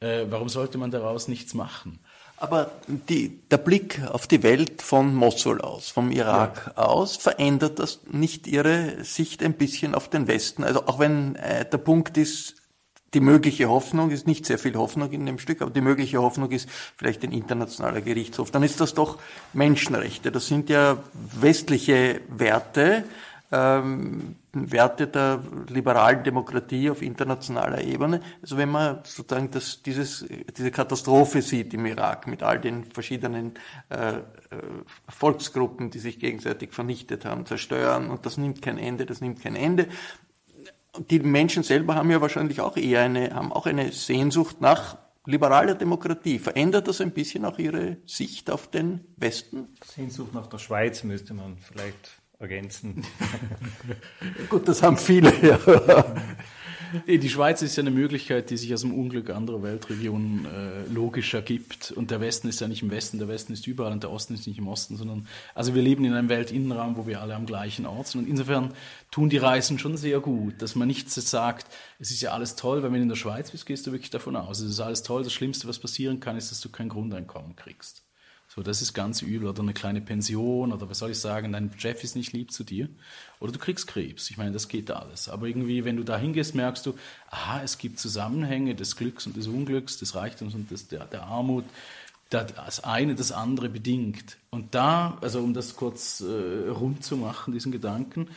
äh, warum sollte man daraus nichts machen? Aber die, der Blick auf die Welt von Mosul aus, vom Irak ja. aus, verändert das nicht Ihre Sicht ein bisschen auf den Westen? Also auch wenn äh, der Punkt ist, die mögliche Hoffnung ist nicht sehr viel Hoffnung in dem Stück, aber die mögliche Hoffnung ist vielleicht ein internationaler Gerichtshof. Dann ist das doch Menschenrechte. Das sind ja westliche Werte, ähm, Werte der liberalen Demokratie auf internationaler Ebene. Also wenn man sozusagen das, dieses, diese Katastrophe sieht im Irak mit all den verschiedenen äh, Volksgruppen, die sich gegenseitig vernichtet haben, zerstören und das nimmt kein Ende, das nimmt kein Ende. Die Menschen selber haben ja wahrscheinlich auch eher eine, haben auch eine Sehnsucht nach liberaler Demokratie. Verändert das ein bisschen auch Ihre Sicht auf den Westen? Sehnsucht nach der Schweiz müsste man vielleicht ergänzen. Gut, das haben viele. Ja. Die Schweiz ist ja eine Möglichkeit, die sich aus dem Unglück anderer Weltregionen äh, logisch ergibt. Und der Westen ist ja nicht im Westen, der Westen ist überall und der Osten ist nicht im Osten, sondern also wir leben in einem Weltinnenraum, wo wir alle am gleichen Ort sind. Und insofern tun die Reisen schon sehr gut, dass man nicht sagt, es ist ja alles toll, weil wenn du in der Schweiz bist, gehst du wirklich davon aus, es ist alles toll. Das Schlimmste, was passieren kann, ist, dass du kein Grundeinkommen kriegst. So, das ist ganz übel. Oder eine kleine Pension oder was soll ich sagen, dein Chef ist nicht lieb zu dir. Oder du kriegst Krebs. Ich meine, das geht alles. Aber irgendwie, wenn du da hingehst, merkst du, aha, es gibt Zusammenhänge des Glücks und des Unglücks, des Reichtums und des, der, der Armut. Das eine das andere bedingt. Und da, also um das kurz äh, rund zu machen, diesen Gedanken,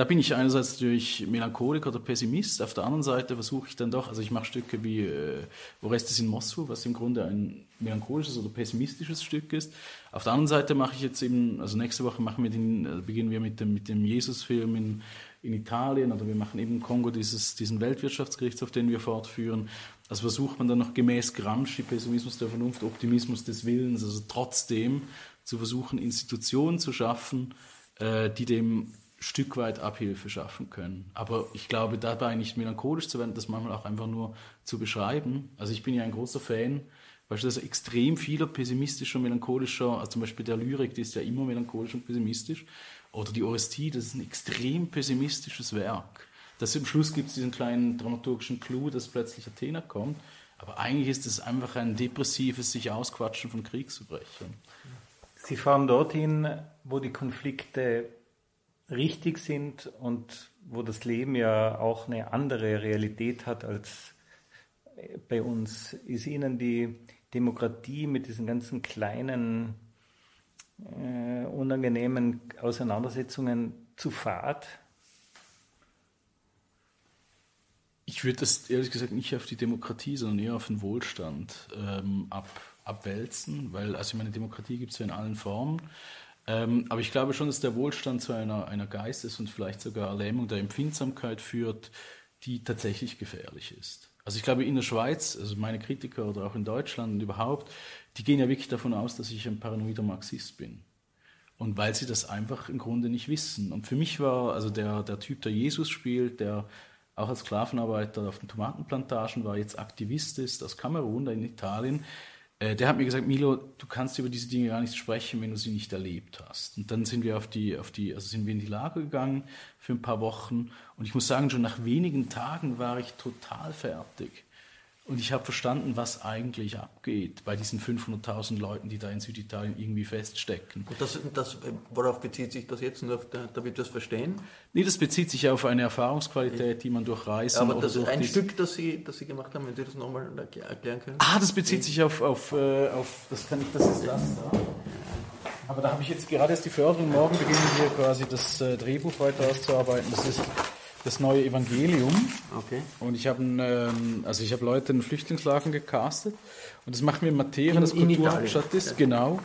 da bin ich einerseits natürlich Melancholiker oder Pessimist, auf der anderen Seite versuche ich dann doch, also ich mache Stücke wie äh, Orestes in Mosul, was im Grunde ein melancholisches oder pessimistisches Stück ist. Auf der anderen Seite mache ich jetzt eben, also nächste Woche machen wir den, also beginnen wir mit dem, mit dem Jesus-Film in, in Italien oder wir machen eben in Kongo dieses, diesen Weltwirtschaftsgerichtshof, den wir fortführen. Also versucht man dann noch gemäß Gramsci, Pessimismus der Vernunft, Optimismus des Willens, also trotzdem zu versuchen, Institutionen zu schaffen, äh, die dem Stück weit Abhilfe schaffen können. Aber ich glaube, dabei nicht melancholisch zu werden, das manchmal auch einfach nur zu beschreiben. Also ich bin ja ein großer Fan, beispielsweise extrem vieler pessimistischer, melancholischer, also zum Beispiel der Lyrik, die ist ja immer melancholisch und pessimistisch. Oder die Orestie, das ist ein extrem pessimistisches Werk. Das im Schluss gibt es diesen kleinen dramaturgischen Clou, dass plötzlich Athena kommt. Aber eigentlich ist es einfach ein depressives sich ausquatschen von Kriegsverbrechern. Sie fahren dorthin, wo die Konflikte richtig sind und wo das Leben ja auch eine andere Realität hat als bei uns. Ist Ihnen die Demokratie mit diesen ganzen kleinen, äh, unangenehmen Auseinandersetzungen zu fad? Ich würde das ehrlich gesagt nicht auf die Demokratie, sondern eher auf den Wohlstand ähm, ab, abwälzen, weil also meine Demokratie gibt es ja in allen Formen. Ähm, aber ich glaube schon, dass der Wohlstand zu einer, einer Geistes- und vielleicht sogar Lähmung der Empfindsamkeit führt, die tatsächlich gefährlich ist. Also ich glaube, in der Schweiz, also meine Kritiker oder auch in Deutschland und überhaupt, die gehen ja wirklich davon aus, dass ich ein paranoider Marxist bin. Und weil sie das einfach im Grunde nicht wissen. Und für mich war also der, der Typ, der Jesus spielt, der auch als Sklavenarbeiter auf den Tomatenplantagen war, jetzt Aktivist ist aus Kamerun, da in Italien. Äh, der hat mir gesagt, Milo, du kannst über diese Dinge gar nicht sprechen, wenn du sie nicht erlebt hast. Und dann sind wir auf die, auf die, also sind wir in die Lager gegangen für ein paar Wochen. Und ich muss sagen, schon nach wenigen Tagen war ich total fertig. Und ich habe verstanden, was eigentlich abgeht bei diesen 500.000 Leuten, die da in Süditalien irgendwie feststecken. Und das, das, worauf bezieht sich das jetzt, nur damit wir es verstehen? Nee, das bezieht sich auf eine Erfahrungsqualität, die man durch Reisen Aber das ist ein Stück, das Sie, das Sie gemacht haben, wenn Sie das nochmal erklären können. Ah, das bezieht sich auf, auf, äh, auf das kann ich, das ist das da. Aber da habe ich jetzt gerade erst die Förderung, morgen beginnen wir quasi das äh, Drehbuch weiter auszuarbeiten. Das ist das neue Evangelium. Okay. Und ich habe ähm, also ich habe Leute in Flüchtlingslagen gecastet und das machen wir in Matera, In- das Kulturhauptstadt ist, Ja. genau.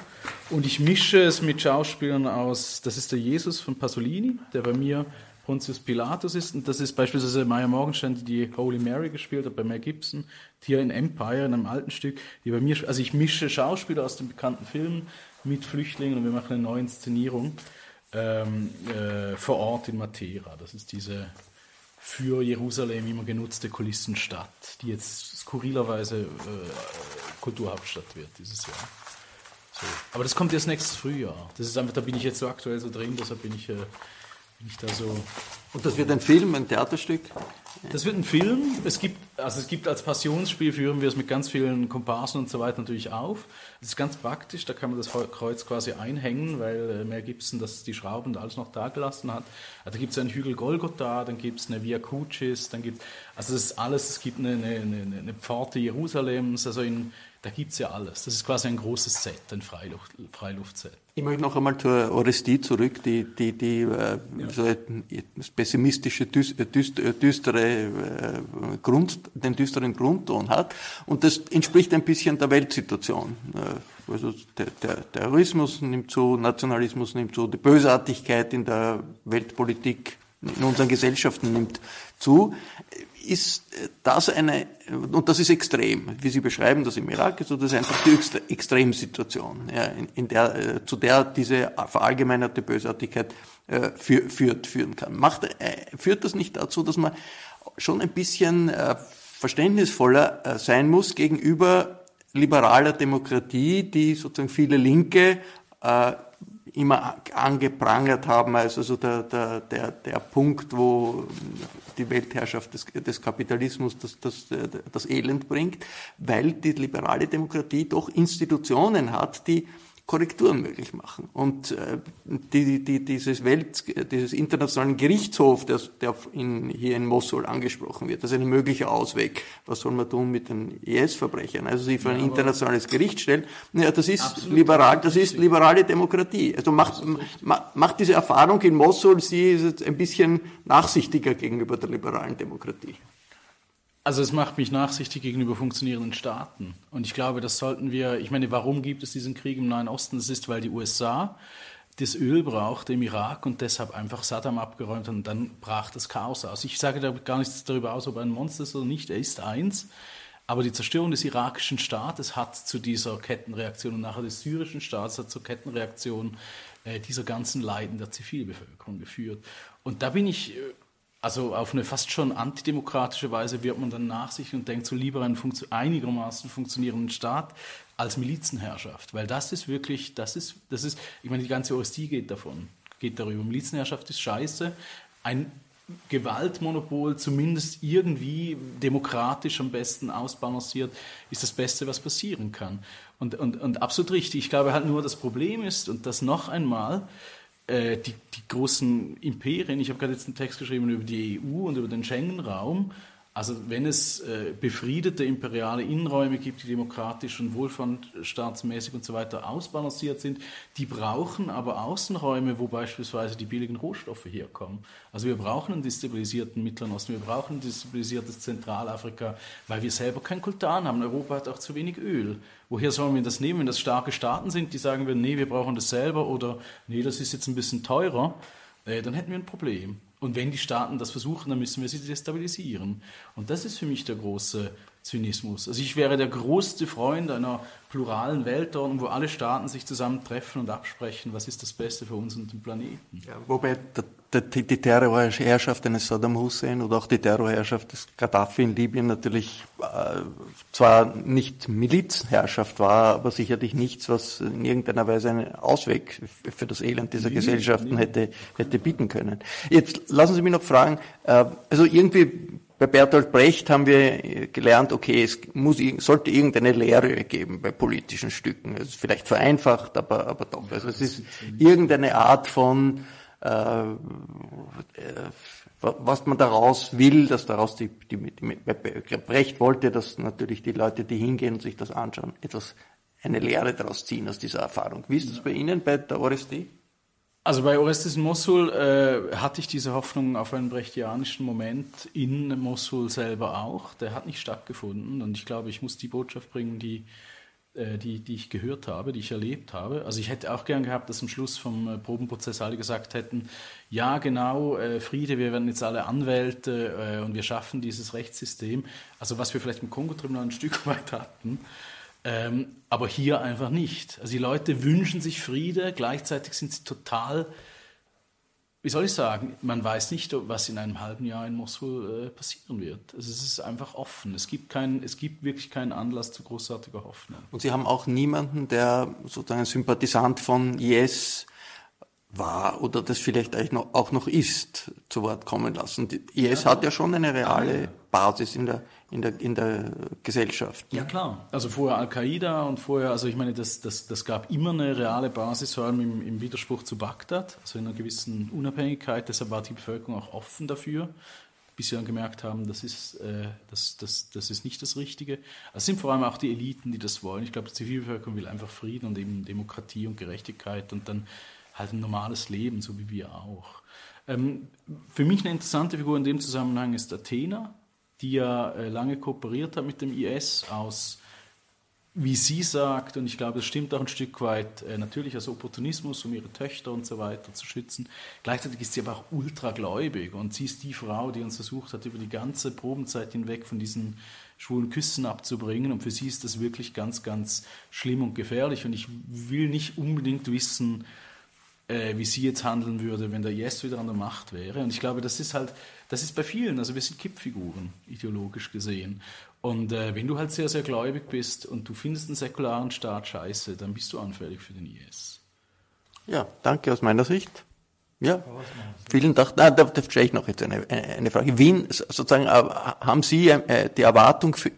Und ich mische es mit Schauspielern aus, das ist der Jesus von Pasolini, der bei mir Pontius Pilatus ist und das ist beispielsweise Maya Morgenstern, die die Holy Mary gespielt hat bei Mel Gibson, hier in Empire, in einem alten Stück, die bei mir, also ich mische Schauspieler aus den bekannten Filmen mit Flüchtlingen und wir machen eine neue Inszenierung ähm, äh, vor Ort in Matera. Das ist diese für Jerusalem immer genutzte Kulissenstadt, die jetzt skurrilerweise äh, Kulturhauptstadt wird dieses Jahr. So. Aber das kommt erst nächstes Frühjahr. Das ist einfach, da bin ich jetzt so aktuell so drin, deshalb bin ich, äh, bin ich da so. Und das wird ein Film, ein Theaterstück? Das wird ein Film. Es gibt, also es gibt als Passionsspiel führen wir es mit ganz vielen Komparsen und so weiter natürlich auf. Das ist ganz praktisch, da kann man das Kreuz quasi einhängen, weil äh, Mel Gibson das, die Schrauben da alles noch da gelassen hat. Also da gibt es einen Hügel Golgotha, dann gibt es eine Via Crucis, dann gibt also das ist alles, es gibt eine, eine, eine, eine Pforte Jerusalems, also in, da gibt es ja alles. Das ist quasi ein großes Set, ein Freiluft, Freiluftset. Ich möchte noch einmal zur Orestie zurück, die, die, die äh, so ein pessimistische, äh, äh, düstere äh, Grund, den düsteren Grundton hat. Und das entspricht ein bisschen der Weltsituation. Also der, der Terrorismus nimmt zu, Nationalismus nimmt zu, die Bösartigkeit in der Weltpolitik, in unseren Gesellschaften nimmt zu. Ist das eine, und das ist extrem, wie Sie beschreiben das im Irak, also das ist einfach die Extre- Extremsituation, ja, in, in der, äh, zu der diese verallgemeinerte Bösartigkeit äh, für, führt, führen kann. Macht, äh, führt das nicht dazu, dass man schon ein bisschen äh, verständnisvoller äh, sein muss gegenüber liberaler Demokratie, die sozusagen viele Linke äh, immer angeprangert haben als also der, der, der, der Punkt, wo die Weltherrschaft des, des Kapitalismus das, das, das Elend bringt, weil die liberale Demokratie doch Institutionen hat, die Korrekturen möglich machen. Und äh, die, die, dieses Welt, dieses internationalen Gerichtshof, der, der in, hier in Mosul angesprochen wird, das ist ein möglicher Ausweg. Was soll man tun mit den IS-Verbrechern? Also sie vor ein internationales Gericht stellen. Ja, das ist liberal, das ist liberale Demokratie. Also macht, ma, macht diese Erfahrung in Mosul sie ist jetzt ein bisschen nachsichtiger gegenüber der liberalen Demokratie. Also es macht mich nachsichtig gegenüber funktionierenden Staaten. Und ich glaube, das sollten wir, ich meine, warum gibt es diesen Krieg im Nahen Osten? Das ist, weil die USA das Öl brauchte im Irak und deshalb einfach Saddam abgeräumt hat und dann brach das Chaos aus. Ich sage da gar nichts darüber aus, ob er ein Monster ist oder nicht, er ist eins. Aber die Zerstörung des irakischen Staates hat zu dieser Kettenreaktion und nachher des syrischen Staates hat zur Kettenreaktion äh, dieser ganzen Leiden der Zivilbevölkerung geführt. Und da bin ich, äh, also auf eine fast schon antidemokratische Weise wird man dann nachsichtig und denkt so lieber einen funktio einigermaßen funktionierenden Staat als Milizenherrschaft. Weil das ist wirklich, das ist, das ist, ich meine, die ganze OSD geht davon, geht darüber. Milizenherrschaft ist scheiße. Ein Gewaltmonopol zumindest irgendwie demokratisch am besten ausbalanciert, ist das Beste, was passieren kann. Und, und, und absolut richtig. Ich glaube halt nur, das Problem ist, und das noch einmal, äh, die, die großen Imperien, ich habe gerade jetzt einen Text geschrieben über die EU und über den Schengen-Raum, also wenn es äh, befriedete imperiale Innenräume gibt, die demokratisch und wohlfahrtsstaatsmäßig und so weiter ausbalanciert sind, die brauchen aber Außenräume, wo beispielsweise die billigen Rohstoffe herkommen. Also wir brauchen einen destabilisierten Mittleren Osten, wir brauchen ein destabilisiertes Zentralafrika, weil wir selber kein Kultan haben. Europa hat auch zu wenig Öl. Woher sollen wir das nehmen, wenn das starke Staaten sind, die sagen wir, nee, wir brauchen das selber oder nee, das ist jetzt ein bisschen teurer, äh, dann hätten wir ein Problem. Und wenn die Staaten das versuchen, dann müssen wir sie destabilisieren. Und das ist für mich der große Zynismus. Also ich wäre der größte Freund einer pluralen Weltordnung, wo alle Staaten sich zusammentreffen und absprechen, was ist das Beste für uns und den Planeten. Ja, wobei der, die, Terrorherrschaft eines Saddam Hussein oder auch die Terrorherrschaft des Gaddafi in Libyen natürlich äh, zwar nicht Milizherrschaft war, aber sicherlich nichts, was in irgendeiner Weise einen Ausweg für das Elend dieser nee, Gesellschaften nee. hätte, hätte bieten können. Jetzt lassen Sie mich noch fragen, äh, also irgendwie bei Bertolt Brecht haben wir gelernt, okay, es muss, sollte irgendeine Lehre geben bei politischen Stücken. Es ist vielleicht vereinfacht, aber, aber doch. Also es ist irgendeine Art von, was man daraus will, dass daraus die, die, die, Brecht wollte, dass natürlich die Leute, die hingehen und sich das anschauen, etwas, eine Lehre daraus ziehen aus dieser Erfahrung. Wie ist das bei Ihnen, bei der Oresti? Also bei Orestes Mosul äh, hatte ich diese Hoffnung auf einen brechtianischen Moment in Mosul selber auch. Der hat nicht stattgefunden und ich glaube, ich muss die Botschaft bringen, die, äh, die, die ich gehört habe, die ich erlebt habe. Also ich hätte auch gern gehabt, dass am Schluss vom äh, Probenprozess alle gesagt hätten, ja genau, äh, Friede, wir werden jetzt alle Anwälte äh, und wir schaffen dieses Rechtssystem. Also was wir vielleicht im Kongo-Tribunal ein Stück weit hatten. Ähm, aber hier einfach nicht. Also die Leute wünschen sich Friede, gleichzeitig sind sie total, wie soll ich sagen, man weiß nicht, was in einem halben Jahr in Mosul äh, passieren wird. Also es ist einfach offen. Es gibt, kein, es gibt wirklich keinen Anlass zu großartiger Hoffnung. Und Sie haben auch niemanden, der sozusagen ein Sympathisant von IS war oder das vielleicht auch noch ist, zu Wort kommen lassen. Die IS ja, hat ja schon eine reale Basis in der in der, in der Gesellschaft. Ja, klar. Also vorher Al-Qaida und vorher, also ich meine, das, das, das gab immer eine reale Basis, vor allem im, im Widerspruch zu Bagdad, also in einer gewissen Unabhängigkeit. Deshalb war die Bevölkerung auch offen dafür, bis sie dann gemerkt haben, das ist, äh, das, das, das ist nicht das Richtige. Also es sind vor allem auch die Eliten, die das wollen. Ich glaube, die Zivilbevölkerung will einfach Frieden und eben Demokratie und Gerechtigkeit und dann halt ein normales Leben, so wie wir auch. Ähm, für mich eine interessante Figur in dem Zusammenhang ist Athena, die ja äh, lange kooperiert hat mit dem IS aus, wie sie sagt, und ich glaube, es stimmt auch ein Stück weit, äh, natürlich als Opportunismus, um ihre Töchter und so weiter zu schützen. Gleichzeitig ist sie aber auch ultragläubig und sie ist die Frau, die uns versucht hat, über die ganze Probenzeit hinweg von diesen schwulen Küssen abzubringen. Und für sie ist das wirklich ganz, ganz schlimm und gefährlich. Und ich will nicht unbedingt wissen, äh, wie sie jetzt handeln würde, wenn der IS wieder an der Macht wäre. Und ich glaube, das ist halt, das ist bei vielen, also wir sind Kippfiguren, ideologisch gesehen. Und äh, wenn du halt sehr, sehr gläubig bist und du findest einen säkularen Staat scheiße, dann bist du anfällig für den IS. Ja, danke aus meiner Sicht. Ja, vielen Dank. Nein, da, da stelle ich noch jetzt eine, eine Frage. Wien, sozusagen, äh, haben Sie äh, die Erwartung für,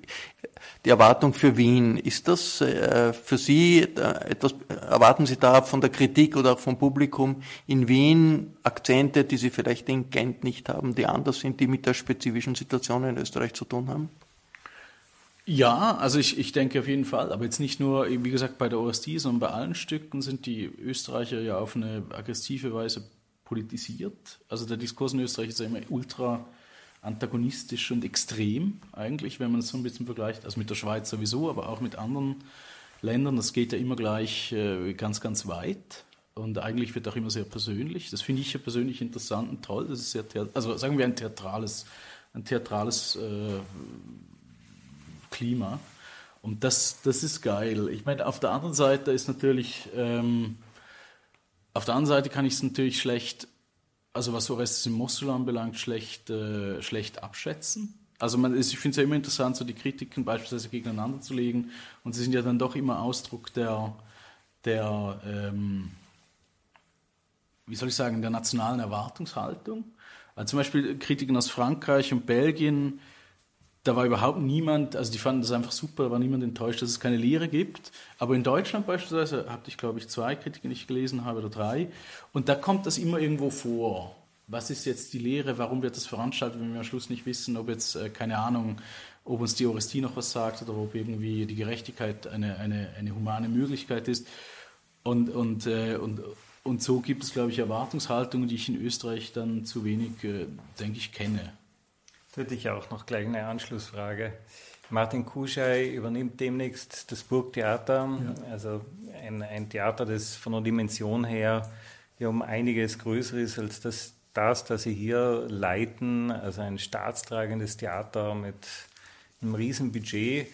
die Erwartung für Wien. Ist das äh, für Sie etwas, erwarten Sie da von der Kritik oder auch vom Publikum in Wien Akzente, die Sie vielleicht in Gent nicht haben, die anders sind, die mit der spezifischen Situation in Österreich zu tun haben? Ja, also ich, ich denke auf jeden Fall, aber jetzt nicht nur, wie gesagt, bei der OSD, sondern bei allen Stücken sind die Österreicher ja auf eine aggressive Weise politisiert. Also der Diskurs in Österreich ist ja immer ultra antagonistisch und extrem eigentlich, wenn man es so ein bisschen vergleicht, also mit der Schweiz sowieso, aber auch mit anderen Ländern. Das geht ja immer gleich äh, ganz, ganz weit und eigentlich wird auch immer sehr persönlich. Das finde ich ja persönlich interessant und toll. Das ist sehr, also sagen wir ein theatrales, ein theatrales äh, Klima. Und das, das ist geil. Ich meine, auf der anderen Seite ist natürlich, ähm, auf der anderen Seite kann ich es natürlich schlecht also was Orestes in Mosul anbelangt, schlecht, äh, schlecht abschätzen. Also man, ich finde es ja immer interessant, so die Kritiken beispielsweise gegeneinander zu legen. Und sie sind ja dann doch immer Ausdruck der, der ähm, wie soll ich sagen, der nationalen Erwartungshaltung. Also zum Beispiel Kritiken aus Frankreich und Belgien da war überhaupt niemand, also die fanden das einfach super, da war niemand enttäuscht, dass es keine Lehre gibt. Aber in Deutschland beispielsweise hatte ich, glaube ich, zwei Kritiken, die ich gelesen habe oder drei. Und da kommt das immer irgendwo vor. Was ist jetzt die Lehre? Warum wird das veranstaltet, wenn wir am Schluss nicht wissen, ob jetzt, äh, keine Ahnung, ob uns die Orestie noch was sagt oder ob irgendwie die Gerechtigkeit eine, eine, eine humane Möglichkeit ist. Und, und, äh, und, und so gibt es, glaube ich, Erwartungshaltungen, die ich in Österreich dann zu wenig, äh, denke ich, kenne hätte ich auch noch gleich eine Anschlussfrage. Martin Kuschei übernimmt demnächst das Burgtheater, ja. also ein, ein, Theater, das von der Dimension her ja um einiges größer ist als das, das, das Sie hier leiten, also ein staatstragendes Theater mit einem riesen Budget.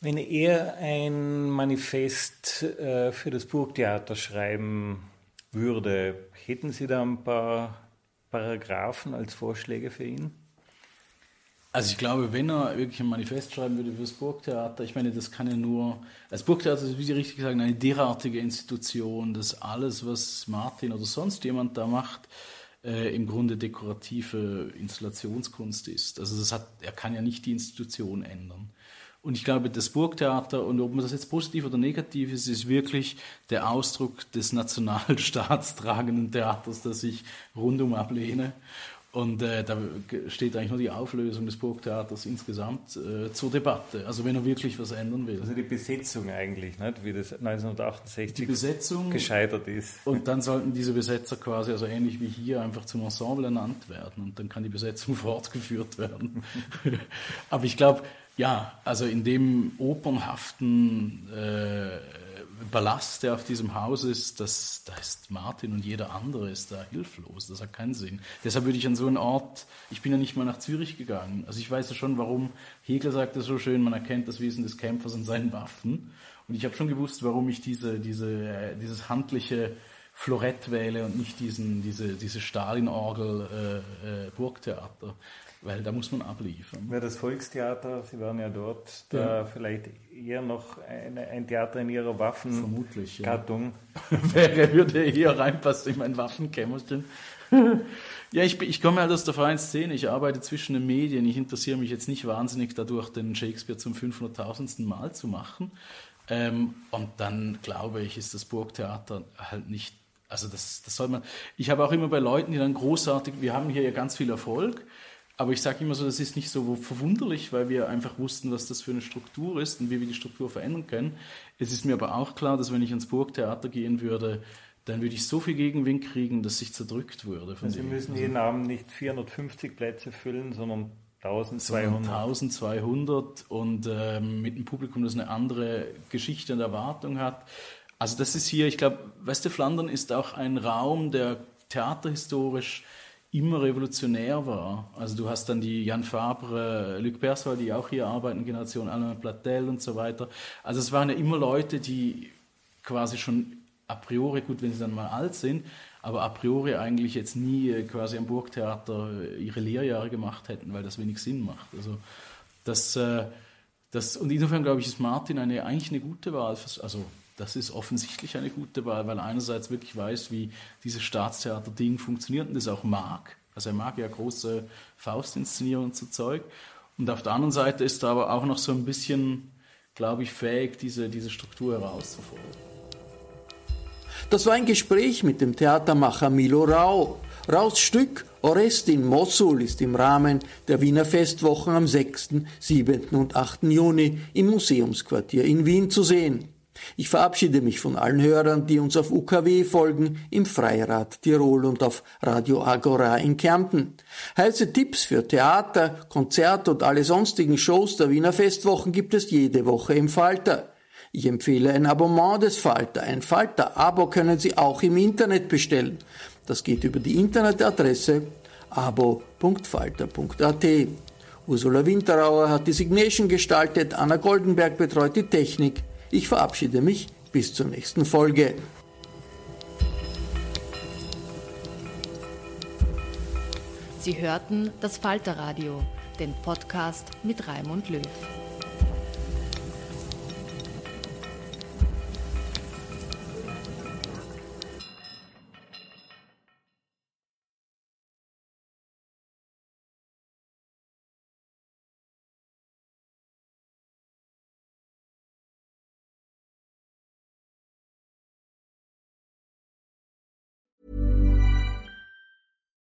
Wenn er ein Manifest äh, für das Burgtheater schreiben würde, hätten Sie da ein paar Paragraphen als Vorschläge für ihn? Also ich glaube, wenn er wirklich ein Manifest schreiben würde für das Burgtheater, ich meine, das kann ja nur, das Burgtheater ist, wie Sie richtig sagen, eine derartige Institution, dass alles, was Martin oder sonst jemand da macht, äh, im Grunde dekorative Installationskunst ist. Also das hat, er kann ja nicht die Institution ändern. Und ich glaube, das Burgtheater, und ob man das jetzt positiv oder negativ ist, ist wirklich der Ausdruck des nationalstaatstragenden Theaters, das ich rundum ablehne. Und äh, da steht eigentlich nur die Auflösung des Burgtheaters insgesamt äh, zur Debatte. Also wenn er wirklich was ändern will. Also die Besetzung eigentlich, nicht? wie das 1968 die Besetzung, gescheitert ist. Und dann sollten diese Besetzer quasi, also ähnlich wie hier, einfach zum Ensemble ernannt werden. Und dann kann die Besetzung fortgeführt werden. Aber ich glaube, ja, also in dem opernhaften äh, Ballast, der auf diesem Haus ist, das, da ist Martin und jeder andere ist da hilflos. Das hat keinen Sinn. Deshalb würde ich an so einen Ort, ich bin ja nicht mal nach Zürich gegangen. Also ich weiß ja schon, warum Hegel sagt es so schön, man erkennt das Wesen des Kämpfers an seinen Waffen. Und ich habe schon gewusst, warum ich diese, diese, äh, dieses handliche Florett wähle und nicht diesen, diese, diese Stalin-Orgel äh, äh, Burgtheater weil da muss man abliefern. Ja, das Volkstheater, Sie waren ja dort, da ja. vielleicht eher noch eine, ein Theater in Ihrer Waffengattung. Ja. Wäre, würde eher reinpassen in mein Waffenkämmerchen. ja, ich, ich komme halt aus der freien Szene, ich arbeite zwischen den Medien, ich interessiere mich jetzt nicht wahnsinnig dadurch, den Shakespeare zum 500.000. Mal zu machen. Ähm, und dann glaube ich, ist das Burgtheater halt nicht also das, das soll man. Ich habe auch immer bei Leuten, die dann großartig, wir haben hier ja ganz viel Erfolg, aber ich sage immer so, das ist nicht so verwunderlich, weil wir einfach wussten, was das für eine Struktur ist und wie wir die Struktur verändern können. Es ist mir aber auch klar, dass wenn ich ans Burgtheater gehen würde, dann würde ich so viel Gegenwind kriegen, dass ich zerdrückt würde. Sie müssen also jeden Abend nicht 450 Plätze füllen, sondern 1200. 1200 und ähm, mit einem Publikum, das eine andere Geschichte und Erwartung hat. Also das ist hier, ich glaube, Westflandern ist auch ein Raum, der theaterhistorisch immer revolutionär war. Also du hast dann die Jan Fabre, Luc Persois, die auch hier arbeiten, Generation Alain Platel und so weiter. Also es waren ja immer Leute, die quasi schon a priori, gut, wenn sie dann mal alt sind, aber a priori eigentlich jetzt nie äh, quasi am Burgtheater äh, ihre Lehrjahre gemacht hätten, weil das wenig Sinn macht. Also das, äh, das und insofern glaube ich, ist Martin eine, eigentlich eine gute Wahl. Für, also das ist offensichtlich eine gute Wahl, weil er einerseits wirklich weiß, wie dieses Staatstheater-Ding funktioniert und das auch mag. Also er mag ja große Faustinszenierungen zu Zeug. Und auf der anderen Seite ist er aber auch noch so ein bisschen, glaube ich, fähig, diese, diese Struktur herauszufordern. Das war ein Gespräch mit dem Theatermacher Milo Rau. Raus Stück Orest in Mossul ist im Rahmen der Wiener Festwochen am 6., 7. und 8. Juni im Museumsquartier in Wien zu sehen. Ich verabschiede mich von allen Hörern, die uns auf UKW folgen, im Freirad Tirol und auf Radio Agora in Kärnten. Heiße Tipps für Theater, Konzert und alle sonstigen Shows der Wiener Festwochen gibt es jede Woche im Falter. Ich empfehle ein Abonnement des Falter. Ein Falter-Abo können Sie auch im Internet bestellen. Das geht über die Internetadresse abo.falter.at. Ursula Winterauer hat die Signation gestaltet, Anna Goldenberg betreut die Technik. Ich verabschiede mich bis zur nächsten Folge. Sie hörten das Falterradio, den Podcast mit Raimund Löw.